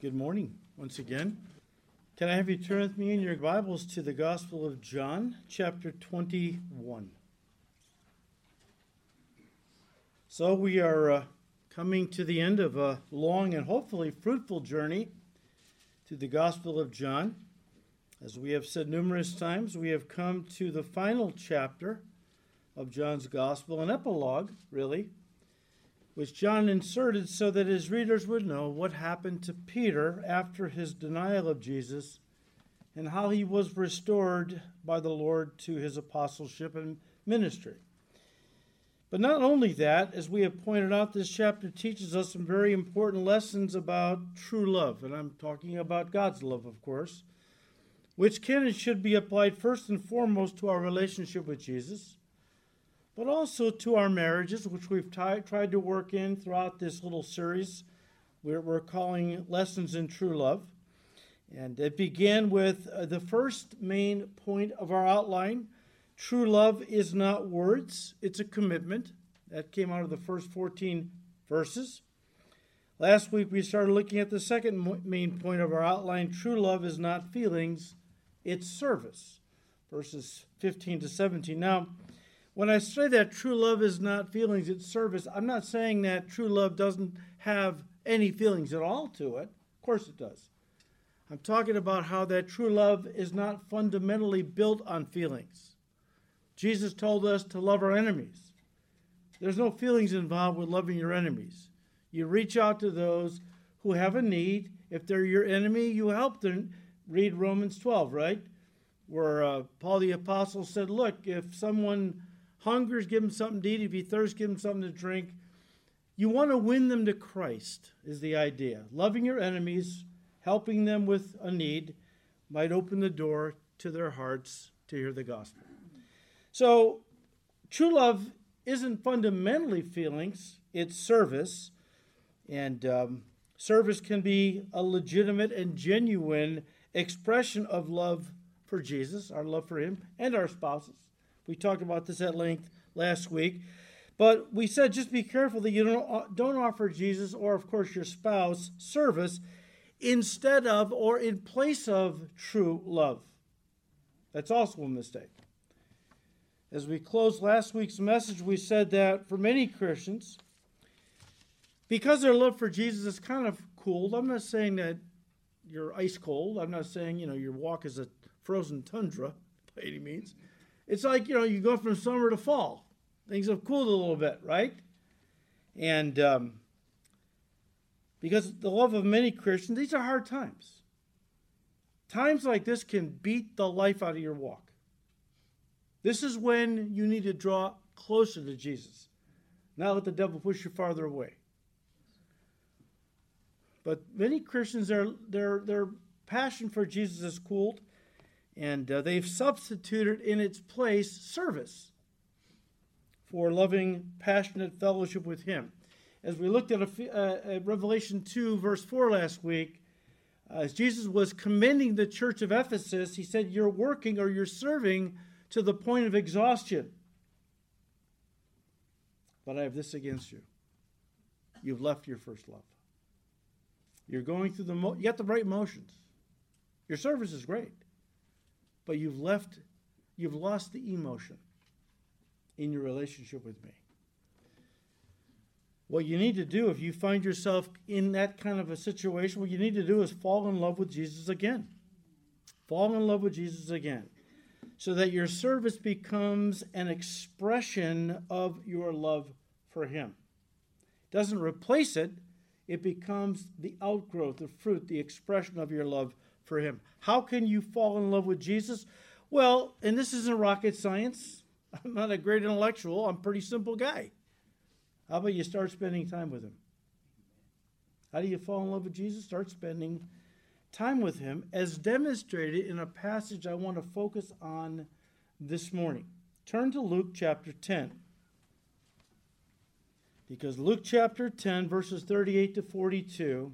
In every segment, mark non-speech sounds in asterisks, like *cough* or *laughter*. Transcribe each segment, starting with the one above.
Good morning once again. Can I have you turn with me in your Bibles to the Gospel of John, chapter 21? So we are uh, coming to the end of a long and hopefully fruitful journey to the Gospel of John. As we have said numerous times, we have come to the final chapter of John's Gospel, an epilogue, really, which John inserted so that his readers would know what happened to Peter after his denial of Jesus and how he was restored by the Lord to his apostleship and ministry. But not only that, as we have pointed out, this chapter teaches us some very important lessons about true love. And I'm talking about God's love, of course, which can and should be applied first and foremost to our relationship with Jesus but also to our marriages, which we've t- tried to work in throughout this little series we're, we're calling Lessons in True Love. And it began with uh, the first main point of our outline true love is not words, it's a commitment. That came out of the first 14 verses. Last week we started looking at the second main point of our outline true love is not feelings, it's service. Verses 15 to 17. Now, when I say that true love is not feelings, it's service, I'm not saying that true love doesn't have any feelings at all to it. Of course it does. I'm talking about how that true love is not fundamentally built on feelings. Jesus told us to love our enemies. There's no feelings involved with loving your enemies. You reach out to those who have a need. If they're your enemy, you help them. Read Romans 12, right? Where uh, Paul the Apostle said, Look, if someone hungers, give them something to eat. If he thirsts, give them something to drink. You want to win them to Christ, is the idea. Loving your enemies, helping them with a need, might open the door to their hearts to hear the gospel. So, true love isn't fundamentally feelings, it's service. And um, service can be a legitimate and genuine expression of love for Jesus, our love for Him, and our spouses. We talked about this at length last week. But we said just be careful that you don't, uh, don't offer Jesus or, of course, your spouse service instead of or in place of true love. That's also a mistake. As we closed last week's message, we said that for many Christians, because their love for Jesus is kind of cooled, I'm not saying that you're ice cold. I'm not saying, you know, your walk is a frozen tundra *laughs* by any means. It's like, you know, you go from summer to fall. Things have cooled a little bit, right? And um, because the love of many Christians, these are hard times. Times like this can beat the life out of your walk. This is when you need to draw closer to Jesus, not let the devil push you farther away. But many Christians, their, their, their passion for Jesus is cooled and uh, they've substituted in its place service for loving, passionate fellowship with Him. As we looked at, a, uh, at Revelation 2, verse 4 last week, uh, as Jesus was commending the church of Ephesus, he said, You're working or you're serving to the point of exhaustion. But I have this against you. You've left your first love. You're going through the, mo- you got the right motions. Your service is great but you've left, you've lost the emotion in your relationship with me. What you need to do if you find yourself in that kind of a situation, what you need to do is fall in love with Jesus again. Fall in love with Jesus again. So that your service becomes an expression of your love for Him. It doesn't replace it, it becomes the outgrowth, the fruit, the expression of your love for him. How can you fall in love with Jesus? Well, and this isn't rocket science. *laughs* I'm not a great intellectual. I'm a pretty simple guy. How about you start spending time with him? How do you fall in love with Jesus? Start spending time with him, as demonstrated in a passage I want to focus on this morning. Turn to Luke chapter 10. Because Luke chapter 10, verses 38 to 42,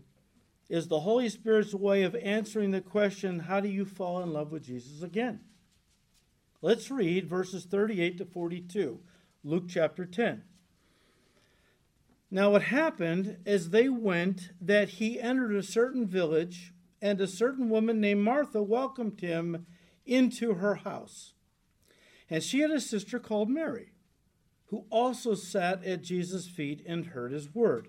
is the Holy Spirit's way of answering the question how do you fall in love with Jesus again? Let's read verses 38 to 42, Luke chapter 10. Now it happened as they went that he entered a certain village, and a certain woman named Martha welcomed him into her house. And she had a sister called Mary, who also sat at Jesus' feet and heard his word.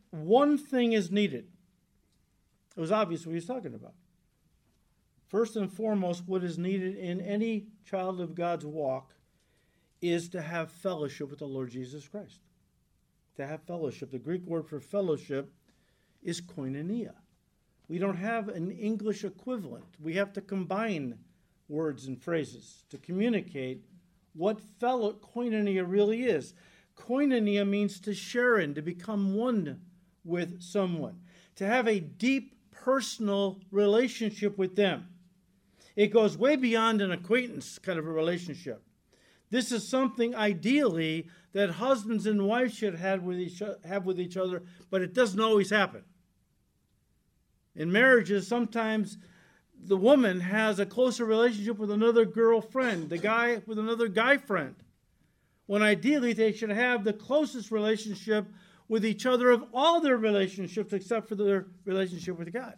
one thing is needed, it was obvious what he was talking about. First and foremost, what is needed in any child of God's walk is to have fellowship with the Lord Jesus Christ. To have fellowship. The Greek word for fellowship is koinonia. We don't have an English equivalent. We have to combine words and phrases to communicate what fellow koinonia really is. Koinonia means to share in, to become one with someone, to have a deep personal relationship with them. It goes way beyond an acquaintance kind of a relationship. This is something ideally that husbands and wives should have with each, have with each other, but it doesn't always happen. In marriages, sometimes the woman has a closer relationship with another girlfriend, the guy with another guy friend, when ideally they should have the closest relationship with each other of all their relationships except for their relationship with God.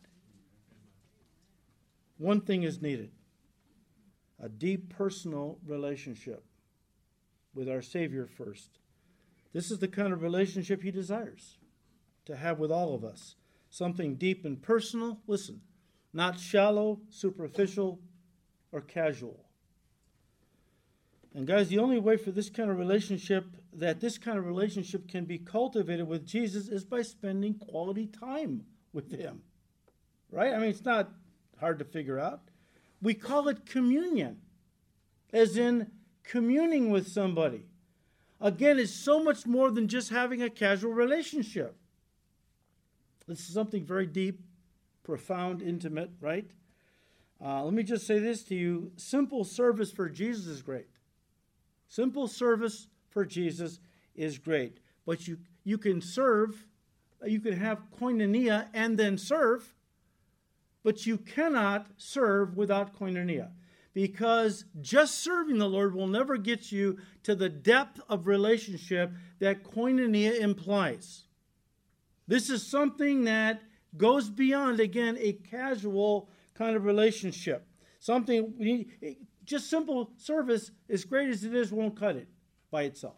One thing is needed a deep personal relationship with our Savior first. This is the kind of relationship He desires to have with all of us. Something deep and personal, listen, not shallow, superficial, or casual. And guys, the only way for this kind of relationship, that this kind of relationship can be cultivated with Jesus, is by spending quality time with Him. Right? I mean, it's not hard to figure out. We call it communion, as in communing with somebody. Again, it's so much more than just having a casual relationship. This is something very deep, profound, intimate, right? Uh, let me just say this to you simple service for Jesus is great. Simple service for Jesus is great. But you, you can serve, you can have koinonia and then serve, but you cannot serve without koinonia because just serving the Lord will never get you to the depth of relationship that koinonia implies. This is something that goes beyond, again, a casual kind of relationship. Something just simple service, as great as it is, won't cut it by itself.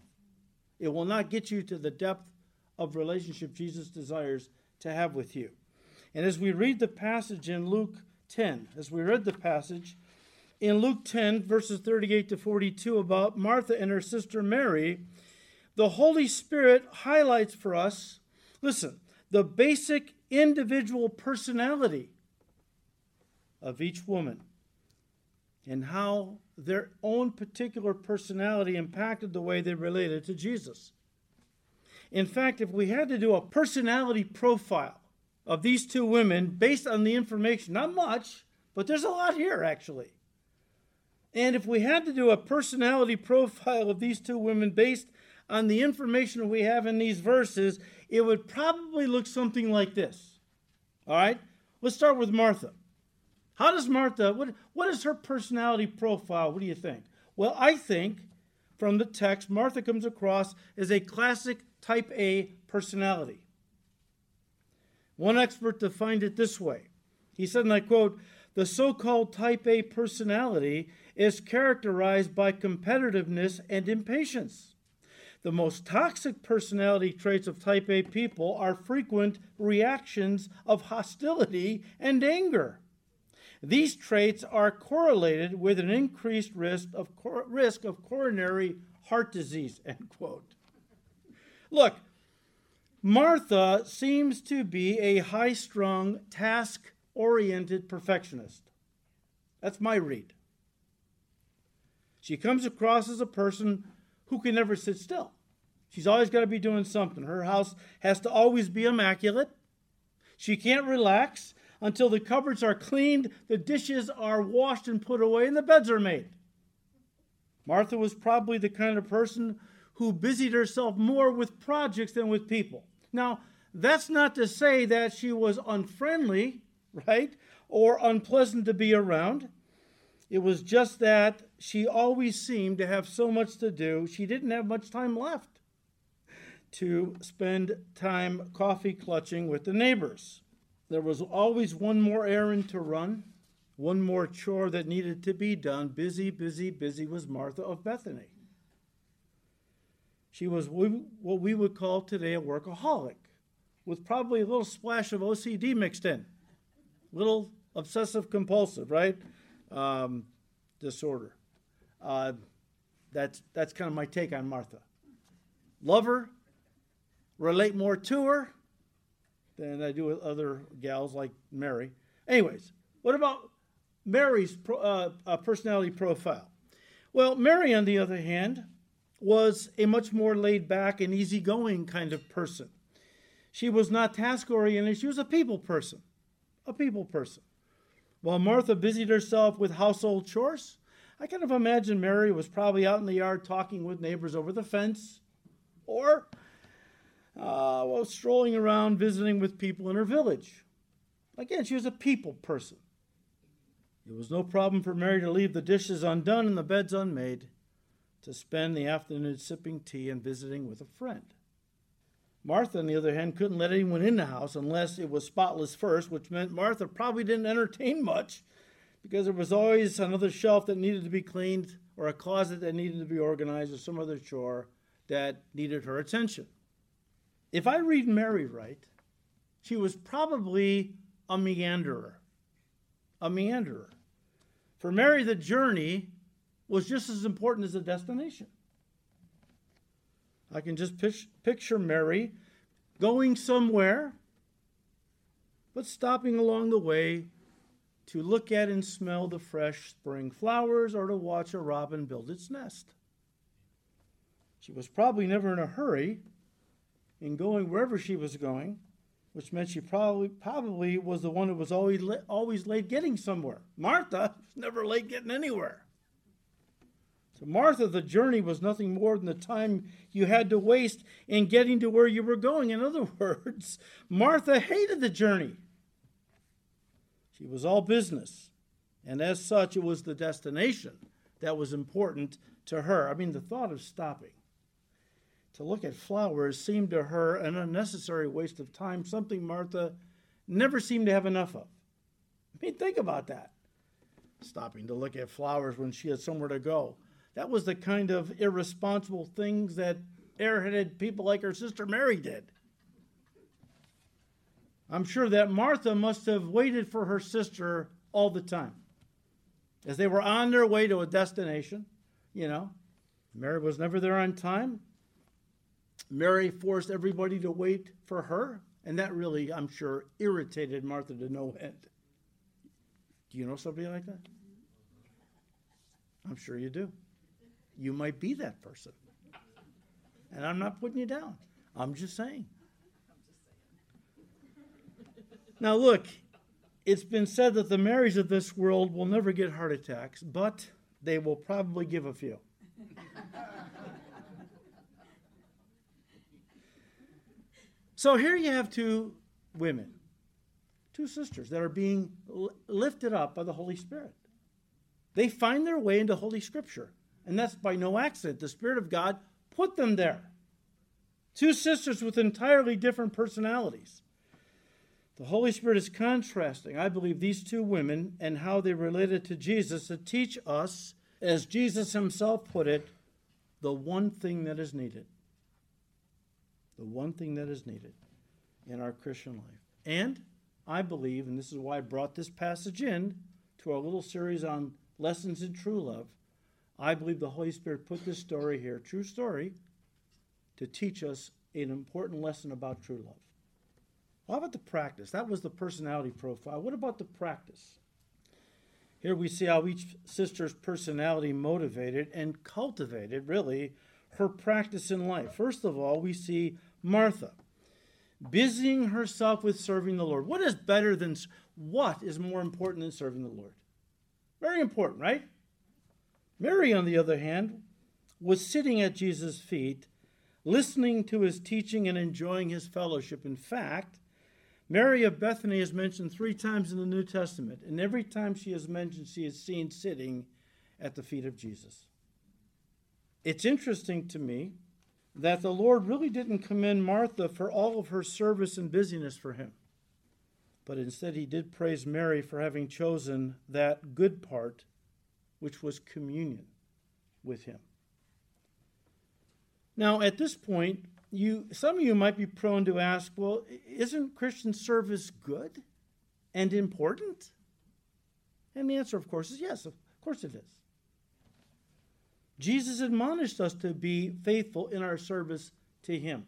It will not get you to the depth of relationship Jesus desires to have with you. And as we read the passage in Luke 10, as we read the passage in Luke 10, verses 38 to 42, about Martha and her sister Mary, the Holy Spirit highlights for us, listen, the basic individual personality of each woman and how their own particular personality impacted the way they related to Jesus. In fact, if we had to do a personality profile of these two women based on the information. Not much, but there's a lot here, actually. And if we had to do a personality profile of these two women based on the information we have in these verses, it would probably look something like this. All right? Let's start with Martha. How does Martha, what, what is her personality profile? What do you think? Well, I think from the text, Martha comes across as a classic type A personality. One expert defined it this way. He said, and I quote, the so called type A personality is characterized by competitiveness and impatience. The most toxic personality traits of type A people are frequent reactions of hostility and anger. These traits are correlated with an increased risk of, risk of coronary heart disease. End quote. Look, Martha seems to be a high strung, task oriented perfectionist. That's my read. She comes across as a person who can never sit still. She's always got to be doing something. Her house has to always be immaculate. She can't relax until the cupboards are cleaned, the dishes are washed and put away, and the beds are made. Martha was probably the kind of person who busied herself more with projects than with people. Now, that's not to say that she was unfriendly, *laughs* right, or unpleasant to be around. It was just that she always seemed to have so much to do, she didn't have much time left to spend time coffee clutching with the neighbors. There was always one more errand to run, one more chore that needed to be done. Busy, busy, busy was Martha of Bethany. She was what we would call today a workaholic, with probably a little splash of OCD mixed in, little obsessive compulsive, right? Um, disorder. Uh, that's that's kind of my take on Martha. Love her, relate more to her than I do with other gals like Mary. Anyways, what about Mary's pro, uh, uh, personality profile? Well, Mary, on the other hand, was a much more laid back and easygoing kind of person. She was not task oriented, she was a people person. A people person. While Martha busied herself with household chores, I kind of imagine Mary was probably out in the yard talking with neighbors over the fence, or uh, well, strolling around visiting with people in her village. Again, she was a people person. It was no problem for Mary to leave the dishes undone and the beds unmade to spend the afternoon sipping tea and visiting with a friend. Martha, on the other hand, couldn't let anyone in the house unless it was spotless first, which meant Martha probably didn't entertain much because there was always another shelf that needed to be cleaned or a closet that needed to be organized or some other chore that needed her attention. If I read Mary right, she was probably a meanderer. A meanderer. For Mary, the journey was just as important as the destination. I can just picture Mary going somewhere, but stopping along the way to look at and smell the fresh spring flowers or to watch a robin build its nest. She was probably never in a hurry in going wherever she was going, which meant she probably probably was the one who was always always late getting somewhere. Martha was never late getting anywhere. To Martha, the journey was nothing more than the time you had to waste in getting to where you were going. In other *laughs* words, Martha hated the journey. She was all business, and as such, it was the destination that was important to her. I mean, the thought of stopping to look at flowers seemed to her an unnecessary waste of time, something Martha never seemed to have enough of. I mean, think about that. Stopping to look at flowers when she had somewhere to go. That was the kind of irresponsible things that airheaded people like her sister Mary did. I'm sure that Martha must have waited for her sister all the time. As they were on their way to a destination, you know, Mary was never there on time. Mary forced everybody to wait for her, and that really, I'm sure, irritated Martha to no end. Do you know somebody like that? I'm sure you do. You might be that person. And I'm not putting you down. I'm just saying. Now, look, it's been said that the Marys of this world will never get heart attacks, but they will probably give a few. So here you have two women, two sisters that are being lifted up by the Holy Spirit. They find their way into Holy Scripture, and that's by no accident. The Spirit of God put them there. Two sisters with entirely different personalities. The Holy Spirit is contrasting, I believe, these two women and how they related to Jesus to teach us, as Jesus himself put it, the one thing that is needed. The one thing that is needed in our Christian life. And I believe, and this is why I brought this passage in to our little series on lessons in true love, I believe the Holy Spirit put this story here, true story, to teach us an important lesson about true love. How about the practice? That was the personality profile. What about the practice? Here we see how each sister's personality motivated and cultivated, really, her practice in life. First of all, we see Martha busying herself with serving the Lord. What is better than what is more important than serving the Lord? Very important, right? Mary, on the other hand, was sitting at Jesus' feet, listening to his teaching and enjoying his fellowship. In fact, Mary of Bethany is mentioned three times in the New Testament, and every time she is mentioned, she is seen sitting at the feet of Jesus. It's interesting to me that the Lord really didn't commend Martha for all of her service and busyness for him, but instead he did praise Mary for having chosen that good part, which was communion with him. Now, at this point, you some of you might be prone to ask, well, isn't Christian service good and important? And the answer, of course, is yes, of course it is. Jesus admonished us to be faithful in our service to him.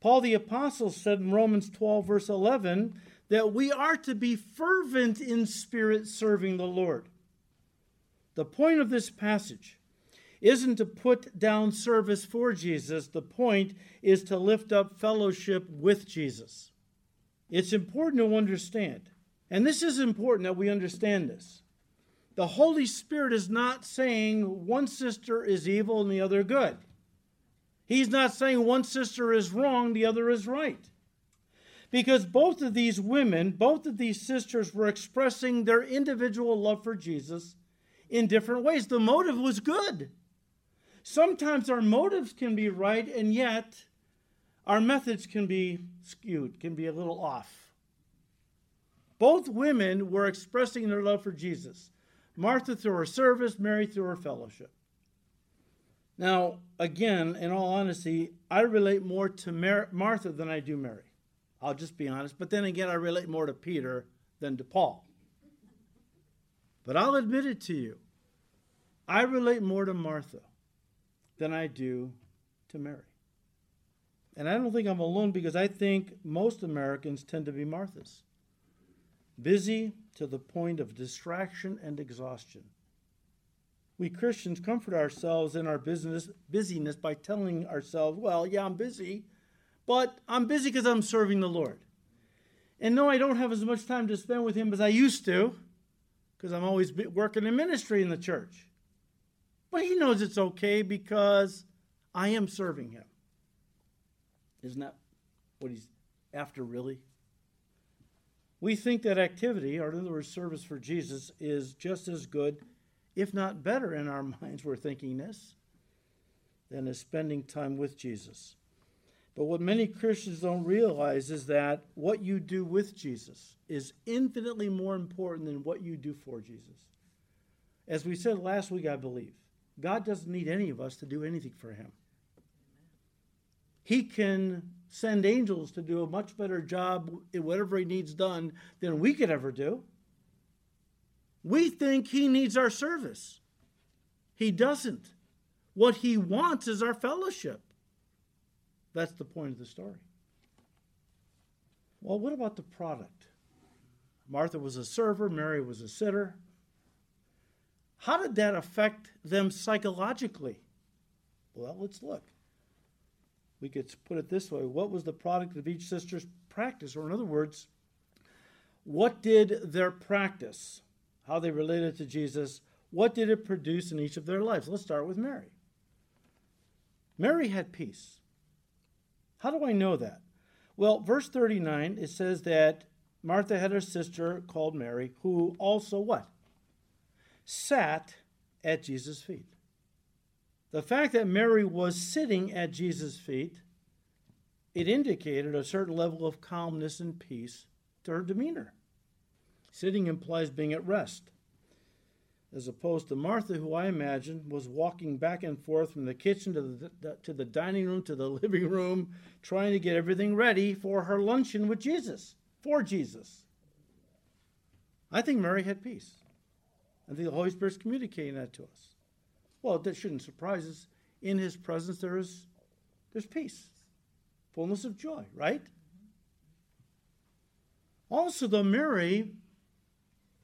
Paul the Apostle said in Romans 12, verse 11, that we are to be fervent in spirit serving the Lord. The point of this passage isn't to put down service for Jesus. The point is to lift up fellowship with Jesus. It's important to understand, and this is important that we understand this. The Holy Spirit is not saying one sister is evil and the other good. He's not saying one sister is wrong, the other is right. Because both of these women, both of these sisters were expressing their individual love for Jesus in different ways. The motive was good. Sometimes our motives can be right, and yet our methods can be skewed, can be a little off. Both women were expressing their love for Jesus. Martha through her service, Mary through her fellowship. Now, again, in all honesty, I relate more to Mar- Martha than I do Mary. I'll just be honest. But then again, I relate more to Peter than to Paul. But I'll admit it to you. I relate more to Martha than I do to Mary. And I don't think I'm alone because I think most Americans tend to be Marthas. Busy to the point of distraction and exhaustion. We Christians comfort ourselves in our business busyness by telling ourselves, well, yeah, I'm busy, but I'm busy because I'm serving the Lord. And no, I don't have as much time to spend with Him as I used to because I'm always working in ministry in the church. But he knows it's okay because I am serving him. Isn't that what he's after, really? We think that activity, or in other words, service for Jesus, is just as good, if not better in our *laughs* minds, we're thinking this, than is spending time with Jesus. But what many Christians don't realize is that what you do with Jesus is infinitely more important than what you do for Jesus. As we said last week, I believe, God doesn't need any of us to do anything for him. He can send angels to do a much better job in whatever he needs done than we could ever do. We think he needs our service. He doesn't. What he wants is our fellowship. That's the point of the story. Well, what about the product? Martha was a server, Mary was a sitter. How did that affect them psychologically? Well, let's look. We could put it this way what was the product of each sister's practice? Or, in other words, what did their practice, how they related to Jesus, what did it produce in each of their lives? Let's start with Mary. Mary had peace. How do I know that? Well, verse 39, it says that Martha had a sister called Mary who also what? sat at Jesus' feet. The fact that Mary was sitting at Jesus' feet, it indicated a certain level of calmness and peace to her demeanor. Sitting implies being at rest, as opposed to Martha, who I imagine was walking back and forth from the kitchen to the, to the dining room to the *laughs* living room, trying to get everything ready for her luncheon with Jesus, for Jesus. I think Mary had peace. I think the Holy Spirit's communicating that to us. Well, that shouldn't surprise us. In His presence, there is there's peace, fullness of joy, right? Also, the Mary,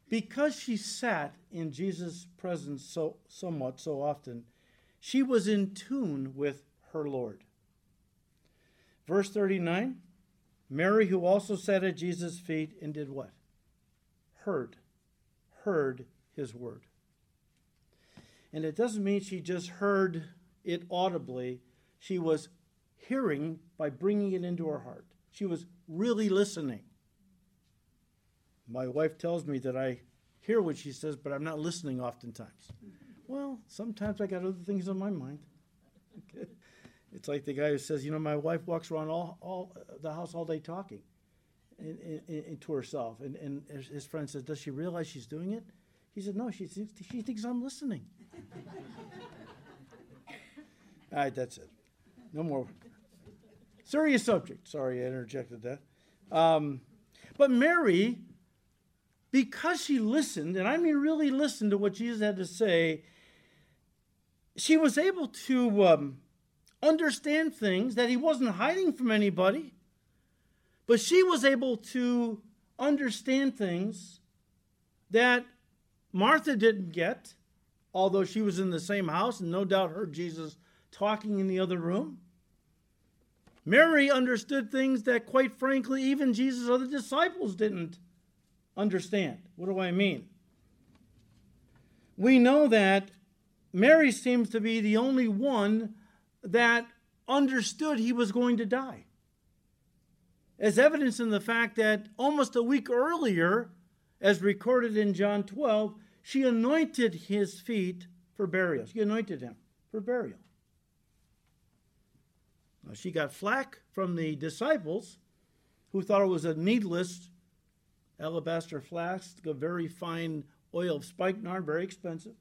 because she sat in Jesus' presence so somewhat so often, She was in tune with her Lord. Verse 39 Mary, who also sat at Jesus' feet and did what? Heard. Heard his word. And it doesn't mean she just heard it audibly, she was hearing by bringing it into her heart. She was really listening. My wife tells me that I hear what she says, but I'm not listening oftentimes. Well, sometimes I got other things on my mind. *laughs* It's like the guy who says, you know, my wife walks around all, all the house all day talking in, in, in, to herself. And, and his friend says, does she realize she's doing it? He said, no, she thinks, she thinks I'm listening. All right, that's it. No more. Serious subject. Sorry, I interjected that. Um, but Mary, because she listened, and I mean really listened to what Jesus had to say, she was able to um, understand things that he wasn't hiding from anybody, but she was able to understand things that Martha didn't get, although she was in the same house and no doubt heard Jesus talking in the other room. Mary understood things that, quite frankly, even Jesus' other disciples didn't understand. What do I mean? We know that Mary seems to be the only one that understood he was going to die. As evidence in the fact that almost a week earlier, as recorded in John 12, she anointed his feet for burial. She anointed him for burial. Now, she got flack from the disciples who thought it was a needless alabaster flask, a very fine oil of spikenard, very expensive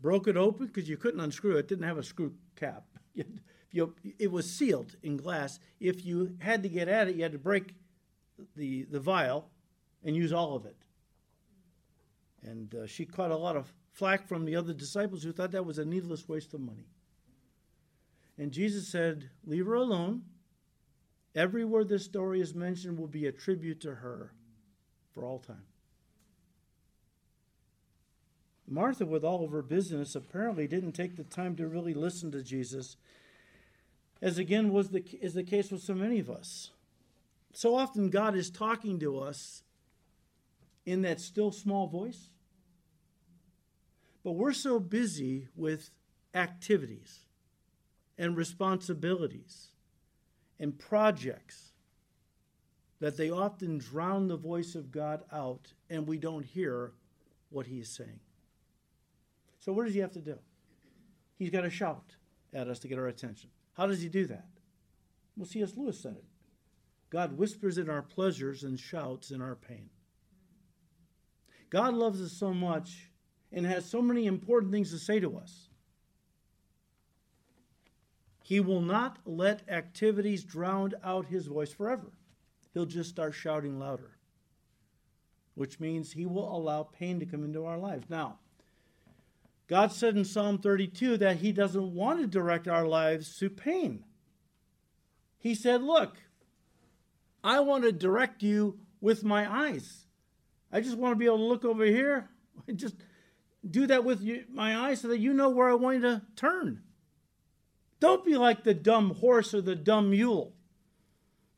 broke it open because you couldn't unscrew it. didn't have a screw cap. *laughs* it was sealed in glass. If you had to get at it, you had to break the, the vial and use all of it. And uh, she caught a lot of flack from the other disciples who thought that was a needless waste of money. And Jesus said, Leave her alone. Everywhere this story is mentioned will be a tribute to her for all time. Martha, with all of her business, apparently didn't take the time to really listen to Jesus, as again was the, is the case with so many of us. So often, God is talking to us in that still small voice, but we're so busy with activities and responsibilities and projects that they often drown the voice of God out and we don't hear what He is saying. So, what does he have to do? He's got to shout at us to get our attention. How does he do that? Well, C.S. Lewis said it God whispers in our pleasures and shouts in our pain. God loves us so much and has so many important things to say to us. He will not let activities drown out his voice forever. He'll just start shouting louder, which means he will allow pain to come into our lives. Now, God said in Psalm 32 that He doesn't want to direct our lives to pain. He said, Look, I want to direct you with my eyes. I just want to be able to look over here. *laughs* I just do that with you, my eyes so that you know where I want you to turn. Don't be like the dumb horse or the dumb mule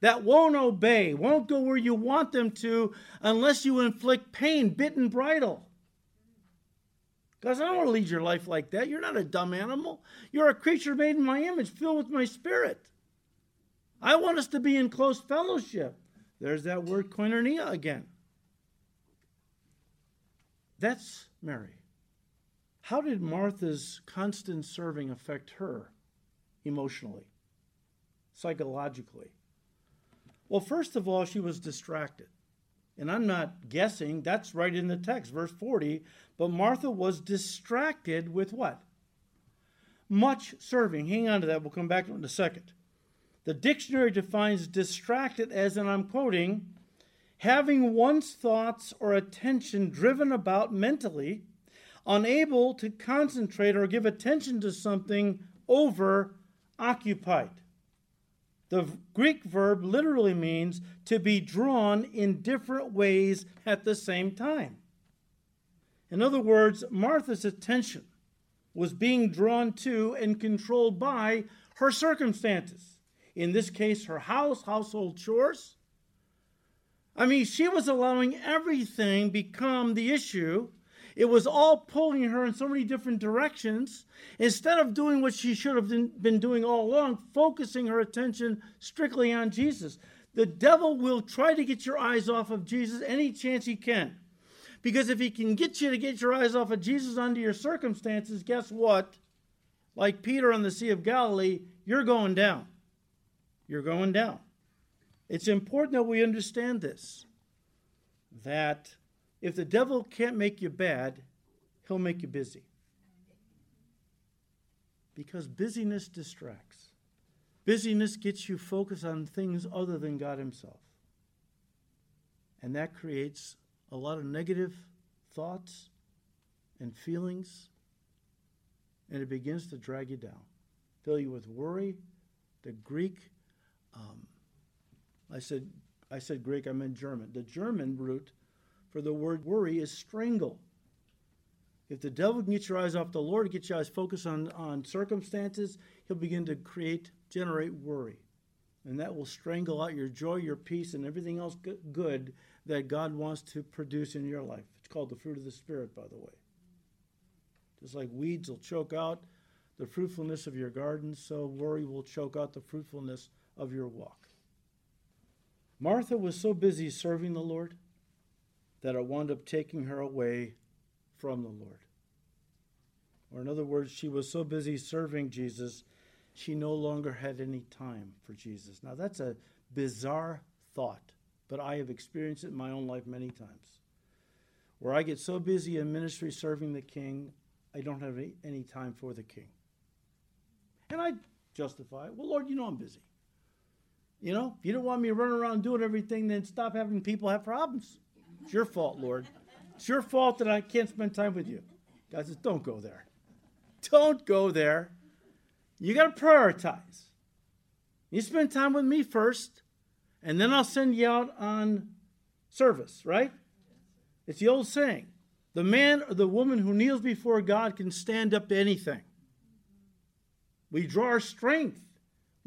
that won't obey, won't go where you want them to unless you inflict pain, bit and bridle. Because I don't want to lead your life like that. You're not a dumb animal. You're a creature made in my image, filled with my spirit. I want us to be in close fellowship. There's that word koinonia again. That's Mary. How did Martha's constant serving affect her emotionally, psychologically? Well, first of all, she was distracted. And I'm not guessing, that's right in the text, verse 40. But Martha was distracted with what? Much serving. Hang on to that, we'll come back to it in a second. The dictionary defines distracted as, and I'm quoting, having one's thoughts or attention driven about mentally, unable to concentrate or give attention to something over occupied. The Greek verb literally means to be drawn in different ways at the same time. In other words, Martha's attention was being drawn to and controlled by her circumstances. In this case, her house, household chores. I mean, she was allowing everything become the issue. It was all pulling her in so many different directions. Instead of doing what she should have been doing all along, focusing her attention strictly on Jesus. The devil will try to get your eyes off of Jesus any chance he can. Because if he can get you to get your eyes off of Jesus under your circumstances, guess what? Like Peter on the Sea of Galilee, you're going down. You're going down. It's important that we understand this that if the devil can't make you bad, he'll make you busy. Because busyness distracts. Busyness gets you focused on things other than God Himself. And that creates a lot of negative thoughts and feelings, and it begins to drag you down, fill you with worry. The Greek, um, I said, I said Greek, I meant German. The German root for the word worry is strangle. If the devil can get your eyes off the Lord, get your eyes focused on, on circumstances, he'll begin to create, generate worry. And that will strangle out your joy, your peace, and everything else good that God wants to produce in your life. It's called the fruit of the Spirit, by the way. Just like weeds will choke out the fruitfulness of your garden, so worry will choke out the fruitfulness of your walk. Martha was so busy serving the Lord that it wound up taking her away from the Lord. Or, in other words, she was so busy serving Jesus, she no longer had any time for Jesus. Now, that's a bizarre thought but I have experienced it in my own life many times. Where I get so busy in ministry serving the king, I don't have any, time for the king. And I justify it. Well, Lord, you know I'm busy. You know, if you don't want me running around doing everything, then stop having people have problems. It's your fault, Lord. It's your fault that I can't spend time with you. God says, don't go there. Don't go there. You got to prioritize. You spend time with me first, and then I'll send you out on service, right? It's the old saying the man or the woman who kneels before God can stand up to anything. We draw our strength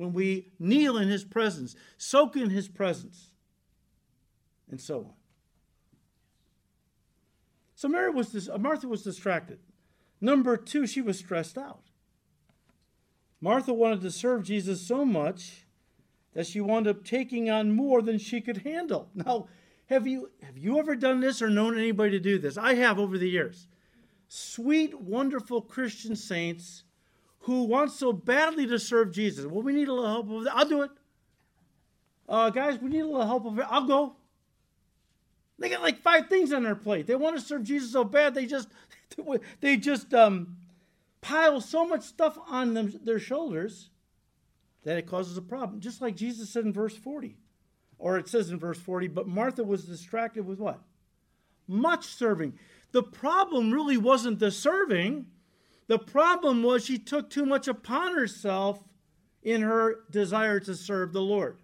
when we kneel in his presence, soak in his presence, and so on. So Mary was dis- Martha was distracted. Number two, she was stressed out. Martha wanted to serve Jesus so much that she wound up taking on more than she could handle. Now, have you have you ever done this or known anybody to do this? I have over the years. Sweet, wonderful Christian saints who wants so badly to serve Jesus. Well, we need a little help with that. I'll do it. Uh, guys, we need a little help of it. I'll go. They got like five things on their plate. They want to serve Jesus so bad they just *laughs* they just um, pile so much stuff on them their shoulders that it causes a problem. Just like Jesus said in verse 40. Or it says in verse 40, but Martha was distracted with what? Much serving. The problem really wasn't the serving. The problem was she took too much upon herself in her desire to serve the Lord.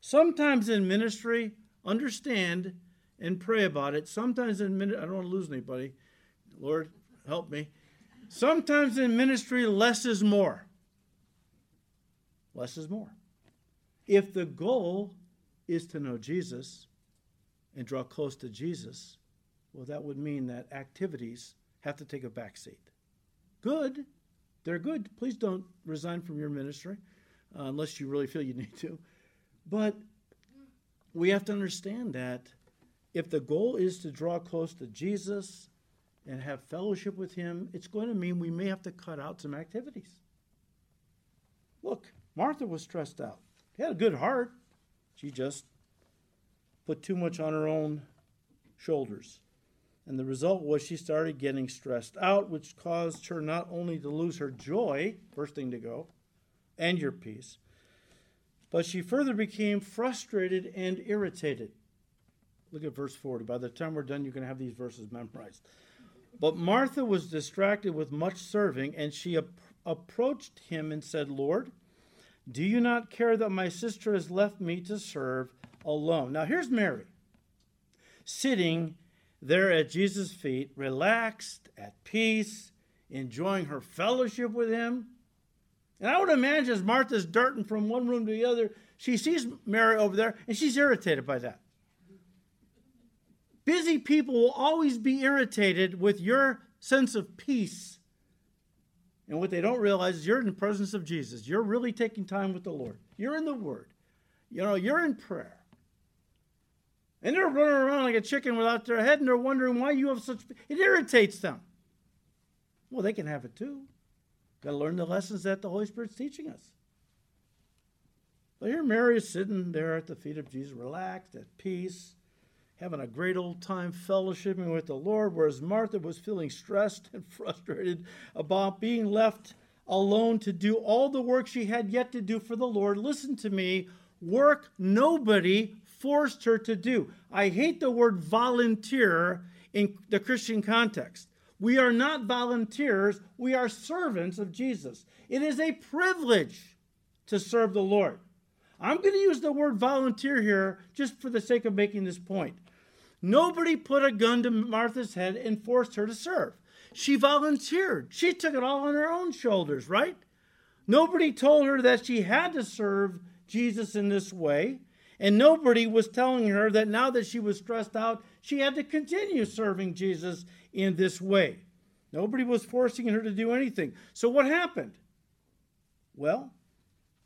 Sometimes in ministry, understand and pray about it. Sometimes in ministry, I don't want to lose anybody. Lord, help me. Sometimes in ministry, less is more less is more. If the goal is to know Jesus and draw close to Jesus, well, that would mean that activities have to take a back seat. Good, they're good. Please don't resign from your ministry uh, unless you really feel you *laughs* need to. But we have to understand that if the goal is to draw close to Jesus and have fellowship with Him, it's going to mean we may have to cut out some activities. Look, Martha was stressed out. She had a good heart. She just put too much on her own shoulders. And the result was she started getting stressed out, which caused her not only to lose her joy, first thing to go, and your peace, but she further became frustrated and irritated. Look at verse 40. By the time we're done, you're going to have these verses memorized. But Martha was distracted with much serving, and she ap- approached him and said, Lord, do you not care that my sister has left me to serve alone? Now, here's Mary sitting there at Jesus' feet, relaxed, at peace, enjoying her fellowship with him. And I would imagine as Martha's darting from one room to the other, she sees Mary over there and she's irritated by that. Busy people will always be irritated with your sense of peace. And what they don't realize is you're in the presence of Jesus. You're really taking time with the Lord. You're in the Word. You know, you're in prayer. And they're running around like a chicken without their head, and they're wondering why you have such. It irritates them. Well, they can have it too. Got to learn the lessons that the Holy Spirit's teaching us. But here Mary is sitting there at the feet of Jesus, relaxed, at peace, having a great old time fellowshipping with the Lord, whereas Martha was feeling stressed and *laughs* frustrated about being left alone to do all the work she had yet to do for the Lord. Listen to me work nobody forced her to do. I hate the word volunteer in the Christian context. We are not volunteers, we are servants of Jesus. It is a privilege to serve the Lord. I'm going to use the word volunteer here just for the sake of making this point. Nobody put a gun to Martha's head and forced her to serve. She volunteered. She took it all on her own shoulders, right? Nobody told her that she had to serve Jesus in this way. And nobody was telling her that now that she was stressed out, she had to continue serving Jesus in this way. Nobody was forcing her to do anything. So what happened? Well,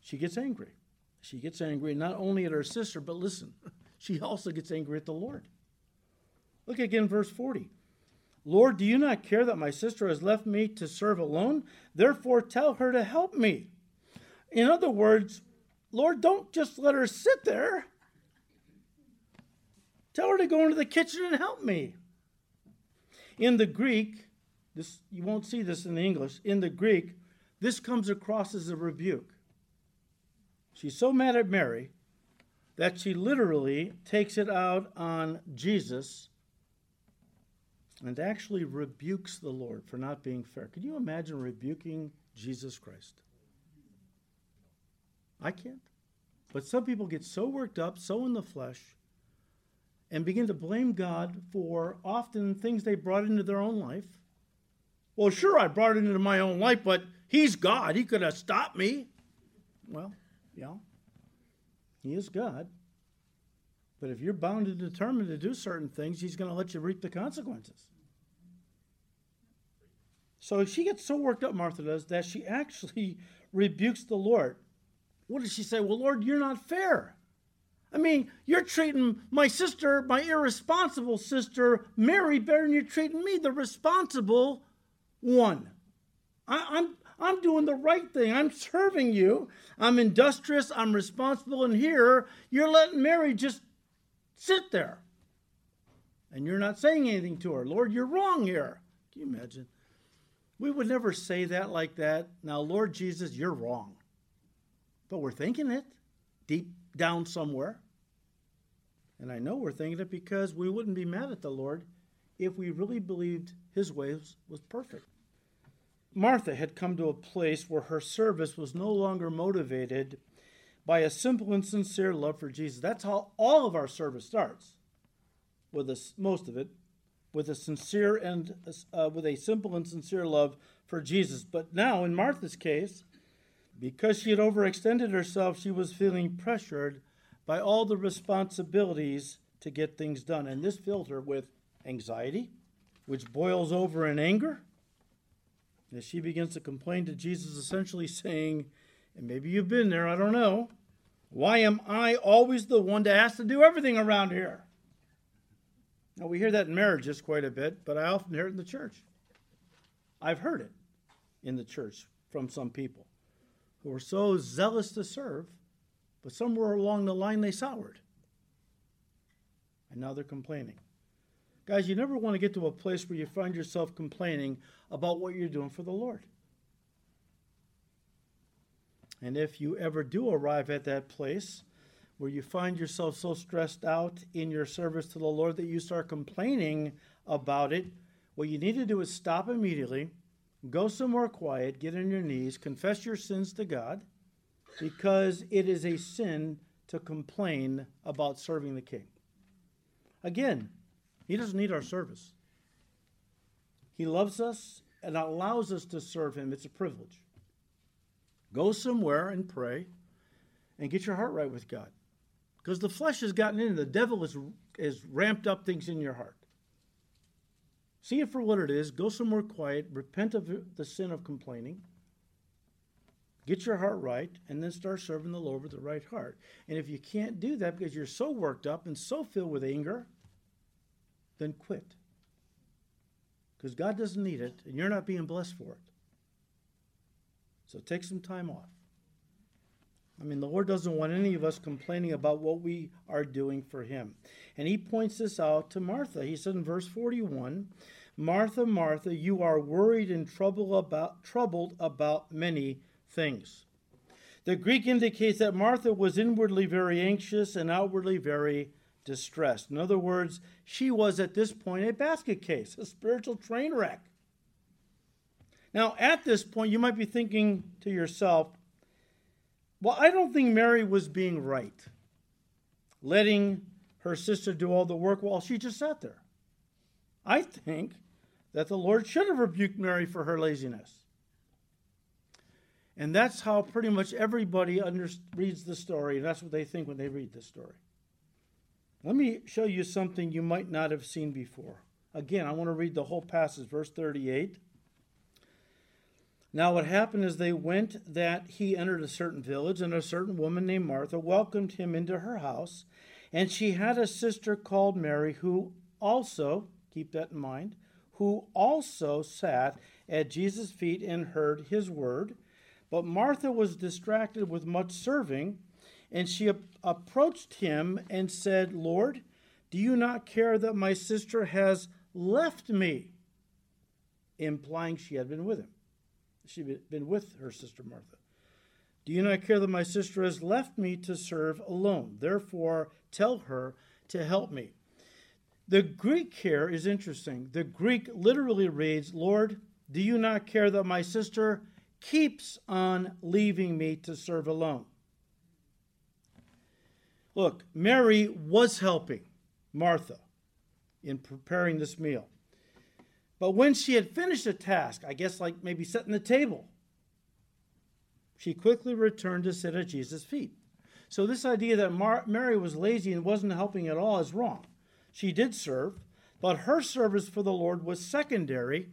she gets angry. She gets angry not only at her sister, but listen, *laughs* she also gets angry at the Lord. Look again, verse 40. Lord, do you not care that my sister has left me to serve alone? Therefore, tell her to help me. In other words, Lord, don't just let her sit there. Tell her to go into the kitchen and help me. In the Greek, this you won't see this in the English. In the Greek, this comes across as a rebuke. She's so mad at Mary that she literally takes it out on Jesus and actually rebukes the Lord for not being fair. Can you imagine rebuking Jesus Christ? I can't. But some people get so worked up, so in the flesh, and begin to blame God for often things they brought into their own life. Well, sure, I brought it into my own life, but He's God. He could have stopped me. Well, yeah, He is God. But if you're bound and determined to do certain things, He's going to let you reap the consequences. So she gets so worked up, Martha does, that she *laughs* actually rebukes the Lord. What does she say? Well, Lord, you're not fair. I mean, you're treating my sister, my irresponsible sister, Mary, better than you're treating me, the responsible one. I, I'm I'm doing the right thing. I'm serving you. I'm industrious. I'm responsible. And here, you're letting Mary just sit there. And you're not saying anything to her. Lord, you're wrong here. Can you imagine? We would never say that like that. Now, Lord Jesus, you're wrong. But we're thinking it deep down somewhere. And I know we're thinking it because we wouldn't be mad at the Lord if we really believed his ways was perfect. Martha had come to a place where her service was no longer motivated by a simple and sincere love for Jesus. That's how all of our service starts, with us, most of it, with a sincere and uh, with a simple and sincere love for Jesus. But now, in Martha's case, because she had overextended herself, she was feeling pressured by all the responsibilities to get things done. And this filled her with anxiety, which boils over in anger. As she begins to complain to Jesus, essentially saying, and maybe you've been there, I don't know, why am I always the one to ask to do everything around here? Now, we hear that in marriages quite a bit, but I often hear it in the church. I've heard it in the church from some people who were so zealous to serve, but somewhere along the line they soured. And now they're complaining. Guys, you never want to get to a place where you find yourself complaining about what you're doing for the Lord. And if you ever do arrive at that place where you find yourself so stressed out in your service to the Lord that you start complaining about it, what you need to do is stop immediately Go somewhere quiet, get on your knees, confess your sins to God, because it is a sin to complain about serving the king. Again, he doesn't need our service. He loves us, and allows us to serve Him. It's a privilege. Go somewhere and pray and get your heart right with God. Because the flesh has gotten in, the devil has, has ramped up things in your heart. See it for what it is. Go somewhere quiet. Repent of the sin of complaining. Get your heart right, and then start serving the Lord with the right heart. And if you can't do that because you're so worked up and so filled with anger, then quit. Because God doesn't need it, and you're not being blessed for it. So take some time off. I mean, the Lord doesn't want any of us complaining about what we are doing for Him. And He points this out to Martha. He said in verse 41 Martha, Martha, you are worried and troubled about, troubled about many things. The Greek indicates that Martha was inwardly very anxious and outwardly very distressed. In other words, she was at this point a basket case, a spiritual train wreck. Now, at this point, you might be thinking to yourself, well, I don't think Mary was being right, letting her sister do all the work while she just sat there. I think that the Lord should have rebuked Mary for her laziness. And that's how pretty much everybody under, reads the story, and that's what they think when they read the story. Let me show you something you might not have seen before. Again, I want to read the whole passage, verse 38. Now, what happened is they went that he entered a certain village, and a certain woman named Martha welcomed him into her house. And she had a sister called Mary, who also, keep that in mind, who also sat at Jesus' feet and heard his word. But Martha was distracted with much serving, and she approached him and said, Lord, do you not care that my sister has left me? Implying she had been with him she'd been with her sister Martha. Do you not care that my sister has left me to serve alone? Therefore, tell her to help me. The Greek here is interesting. The Greek literally reads, Lord, do you not care that my sister keeps on leaving me to serve alone? Look, Mary was helping Martha in preparing this meal. But when she had finished a task, I guess like maybe setting the table, she quickly returned to sit at Jesus' feet. So, this idea that Mar- Mary was lazy and wasn't helping at all is wrong. She did serve, but her service for the Lord was secondary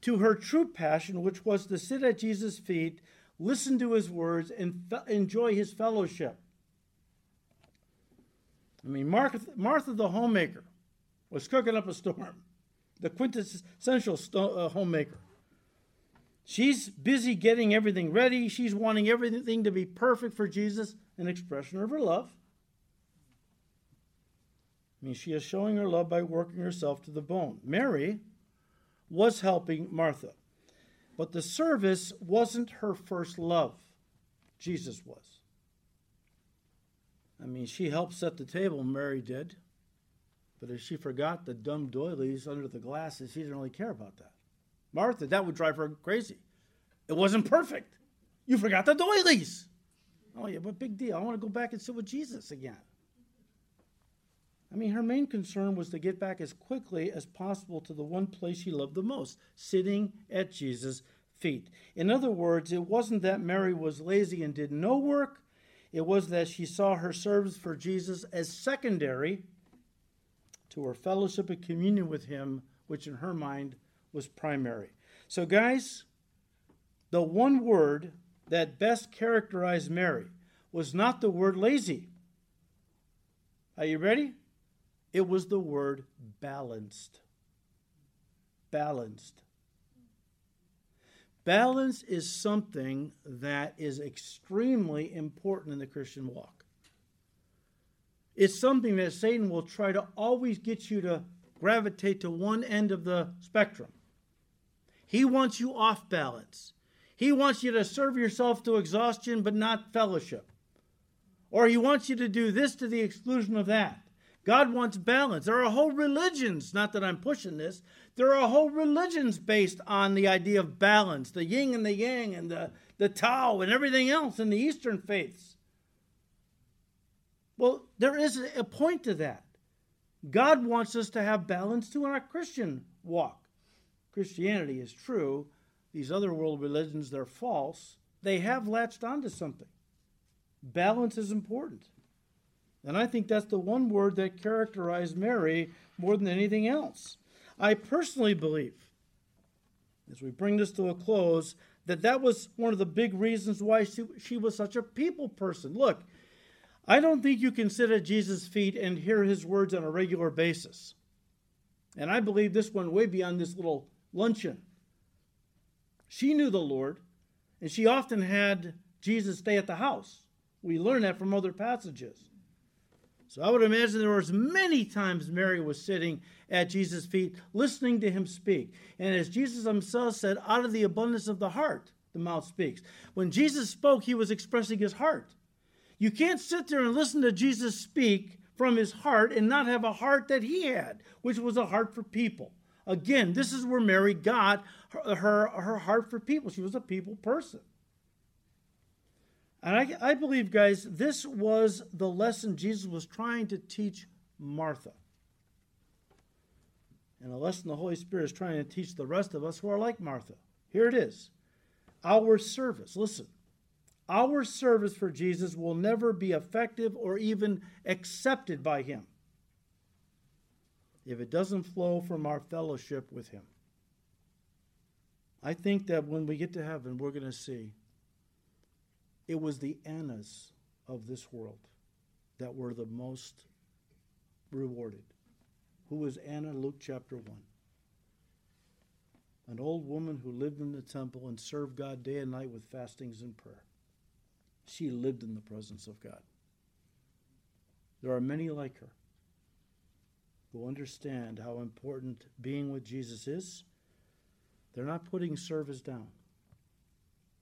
to her true passion, which was to sit at Jesus' feet, listen to his words, and fe- enjoy his fellowship. I mean, Martha, Martha the homemaker was cooking up a storm the quintessential sto- uh, homemaker. She's busy getting everything ready. She's wanting everything to be perfect for Jesus, an expression of her love. I mean, she is showing her love by working herself to the bone. Mary was helping Martha, but the service wasn't her first love. Jesus was. I mean, she helped set the table, Mary did. But if she forgot the dumb doilies under the glasses, she didn't really care about that. Martha, that would drive her crazy. It wasn't perfect. You forgot the doilies. Oh, yeah, but big deal. I want to go back and sit with Jesus again. I mean, her main concern was to get back as quickly as possible to the one place she loved the most, sitting at Jesus' feet. In other words, it wasn't that Mary was lazy and did no work, it was that she saw her service for Jesus as secondary to her fellowship and communion with Him, which in her mind was primary. So, guys, the one word that best characterized Mary was not the word lazy. Are you ready? It was the word balanced. Balanced. Balance is something that is extremely important in the Christian walk. It's something that Satan will try to always get you to gravitate to one end of the spectrum. He wants you off balance. He wants you to serve yourself to exhaustion but not fellowship. Or he wants you to do this to the exclusion of that. God wants balance. There are whole religions, not that I'm pushing this, there are whole religions based on the idea of balance, the yin and the yang and the, the Tao and everything else in the Eastern faiths. Well, there is a point to that. God wants us to have balance too in our Christian walk. Christianity is true, these other world religions, they're false, they have latched onto something. Balance is important. And I think that's the one word that characterized Mary more than anything else. I personally believe, as we bring this to a close, that that was one of the big reasons why she, she was such a people person. Look, I don't think you can sit at Jesus' feet and hear his words on a regular basis. And I believe this went way beyond this little luncheon. She knew the Lord, and she often had Jesus stay at the house. We learn that from other passages. So I would imagine there was many times Mary was sitting at Jesus' feet listening to him speak. And as Jesus himself said, out of the abundance of the heart, the mouth speaks. When Jesus spoke, he was expressing his heart. You can't sit there and listen to Jesus speak from his heart and not have a heart that he had, which was a heart for people. Again, this is where Mary got her, her, her heart for people. She was a people person. And I, I believe, guys, this was the lesson Jesus was trying to teach Martha. And a lesson the Holy Spirit is trying to teach the rest of us who are like Martha. Here it is our service. Listen, our service for Jesus will never be effective or even accepted by Him if it doesn't flow from our fellowship with Him. I think that when we get to heaven, we're going to see it was the Annas of this world that were the most rewarded. Who was Anna? Luke chapter 1. An old woman who lived in the temple and served God day and night with fastings and prayer. She lived in the presence of God. There are many like her who understand how important being with Jesus is. They're not putting service down.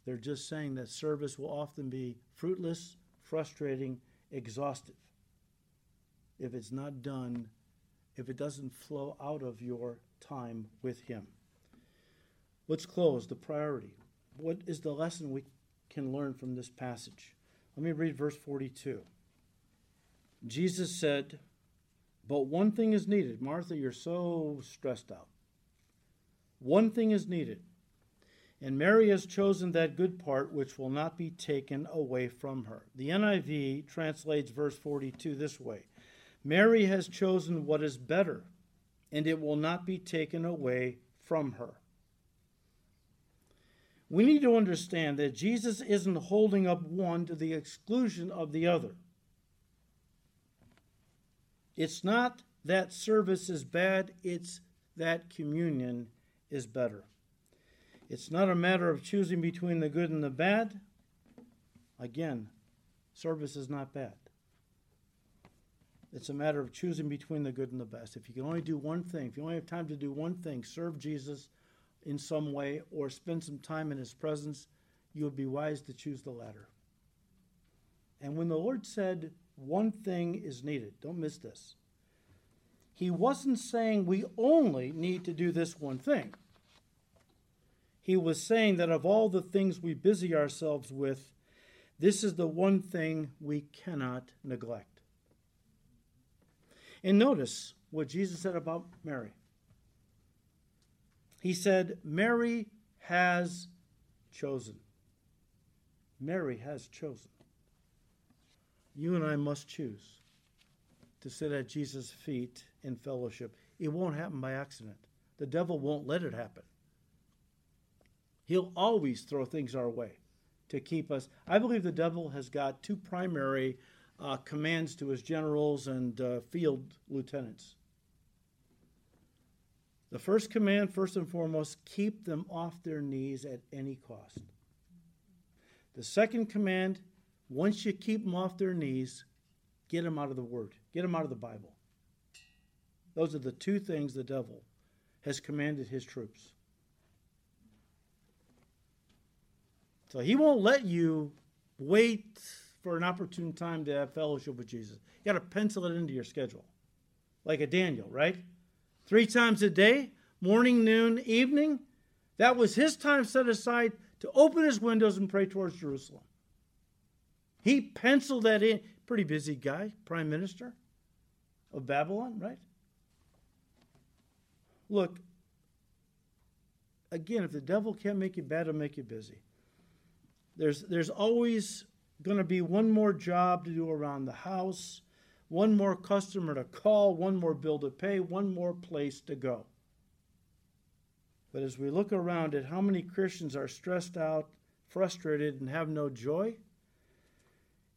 They're just saying that service will often be fruitless, frustrating, exhaustive if it's not done, if it doesn't flow out of your time with Him. Let's close the priority. What is the lesson we can learn from this passage? Let me read verse 42. Jesus said, But one thing is needed. Martha, you're so stressed out. One thing is needed. And Mary has chosen that good part which will not be taken away from her. The NIV translates verse 42 this way Mary has chosen what is better, and it will not be taken away from her. We need to understand that Jesus isn't holding up one to the exclusion of the other. It's not that service is bad, it's that communion is better. It's not a matter of choosing between the good and the bad. Again, service is not bad. It's a matter of choosing between the good and the best. If you can only do one thing, if you only have time to do one thing, serve Jesus in some way or spend some time in his presence, you would be wise to choose the latter. And when the Lord said one thing is needed, don't miss this. He wasn't saying we only need to do this one thing he was saying that of all the things we busy ourselves with, this is the one thing we cannot neglect. And notice what Jesus said about Mary. He said, Mary has chosen. Mary has chosen. You and I must choose to sit at Jesus' feet in fellowship. It won't happen by accident. The devil won't let it happen. He'll always throw things our way to keep us. I believe the devil has got two primary uh, commands to his generals and uh, field lieutenants. The first command, first and foremost, keep them off their knees at any cost. The second command, once you keep them off their knees, get them out of the Word, get them out of the Bible. Those are the two things the devil has commanded his troops. So he won't let you wait for an opportune time to have fellowship with Jesus. You got to pencil it into your schedule, like a Daniel, right? Three times a day, morning, noon, evening. That was his time set aside to open his windows and pray towards Jerusalem. He penciled that in. Pretty busy guy, prime minister of Babylon, right? Look, again, if the devil can't make you bad, he'll make you busy. There's, there's always going to be one more job to do around the house, one more customer to call, one more bill to pay, one more place to go. But as we look around at how many Christians are stressed out, frustrated, and have no joy,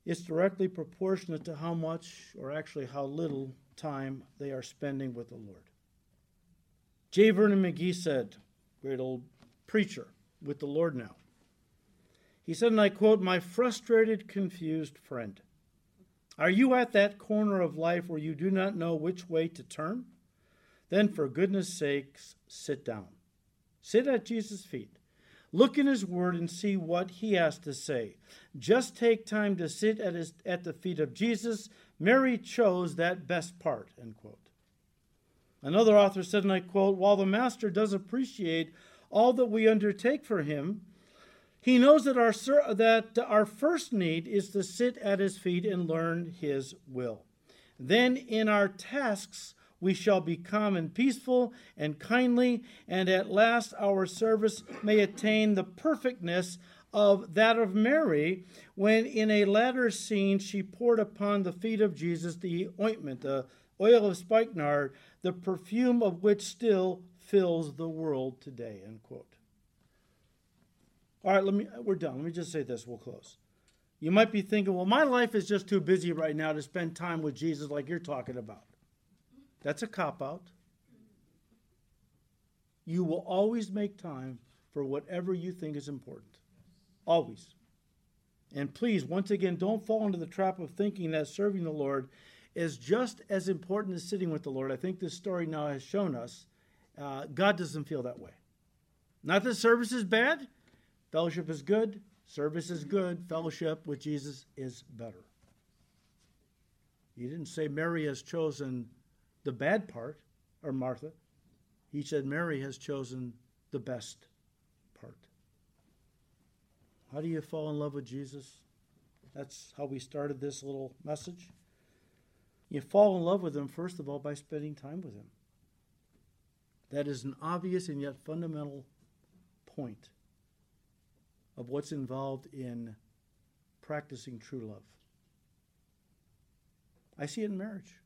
it's directly proportionate to how much, or actually how little, time they are spending with the Lord. J. Vernon McGee said, great old preacher with the Lord now. He said, and I quote, My frustrated, confused friend, are you at that corner of life where you do not know which way to turn? Then, for goodness sakes, sit down. Sit at Jesus' feet. Look in his word and see what he has to say. Just take time to sit at, his, at the feet of Jesus. Mary chose that best part. End quote. Another author said, and I quote, While the Master does appreciate all that we undertake for him, he knows that our, that our first need is to sit at his feet and learn his will. Then in our tasks, we shall be calm and peaceful and kindly, and at last our service may attain the perfectness of that of Mary, when in a latter scene she poured upon the feet of Jesus the ointment, the oil of spikenard, the perfume of which still fills the world today. End quote. All right, let me, we're done. Let me just say this, we'll close. You might be thinking, well, my life is just too busy right now to spend time with Jesus like you're talking about. That's a cop out. You will always make time for whatever you think is important. Always. And please, once again, don't fall into the trap of thinking that serving the Lord is just as important as sitting with the Lord. I think this story now has shown us uh, God doesn't feel that way. Not that service is bad, Fellowship is good, service is good, fellowship with Jesus is better. He didn't say Mary has chosen the bad part, or Martha. He said Mary has chosen the best part. How do you fall in love with Jesus? That's how we started this little message. You fall in love with him, first of all, by spending time with him. That is an obvious and yet fundamental point of what's involved in practicing true love. I see it in marriage.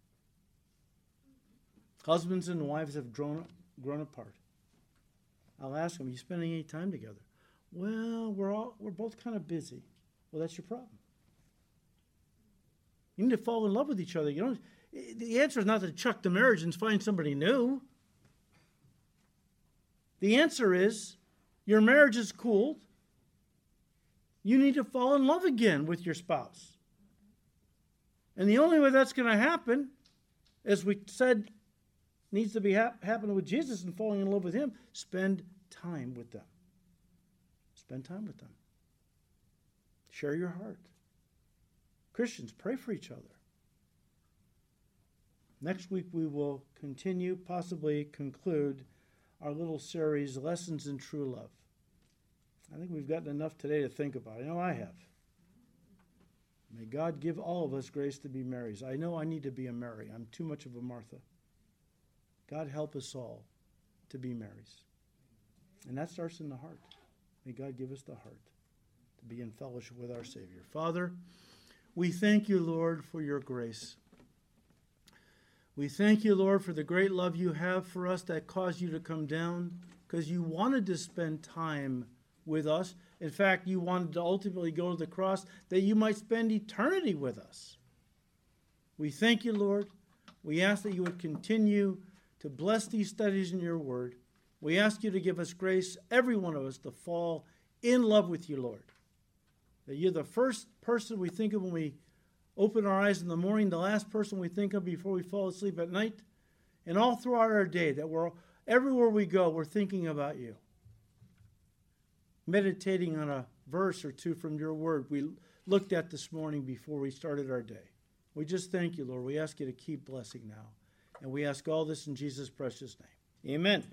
Husbands and wives have grown, grown apart. I'll ask them, Are you spending any time together? Well, we're, all, we're both kind of busy. Well, that's your problem. You need to fall in love with each other. You know, the answer is not to chuck the marriage and find somebody new. The answer is your marriage is cooled you need to fall in love again with your spouse. And the only way that's going to happen, as we said, needs to be hap- happening with Jesus and falling in love with Him. Spend time with them. Spend time with them. Share your heart. Christians, pray for each other. Next week, we will continue, possibly conclude our little series, Lessons in True Love. I think we've gotten enough today to think about. I know I have. May God give all of us grace to be Marys. I know I need to be a Mary. I'm too much of a Martha. God help us all to be Marys. And that starts in the heart. May God give us the heart to be in fellowship with our Savior. Father, we thank you, Lord, for your grace. We thank you, Lord, for the great love you have for us that caused you to come down because you wanted to spend time with us. In fact, you wanted to ultimately go to the cross that you might spend eternity with us. We thank you, Lord. We ask that you would continue to bless these studies in your word. We ask you to give us grace, every one of us, to fall in love with you, Lord. That you're the first person we think of when we open our eyes in the morning, the last person we think of before we fall asleep at night, and all throughout our day, that we're everywhere we go, we're thinking about you meditating on a verse or two from your word we looked at this morning before we started our day. We just thank you, Lord. We ask you to keep blessing now. And we ask all this in Jesus' precious name. Amen.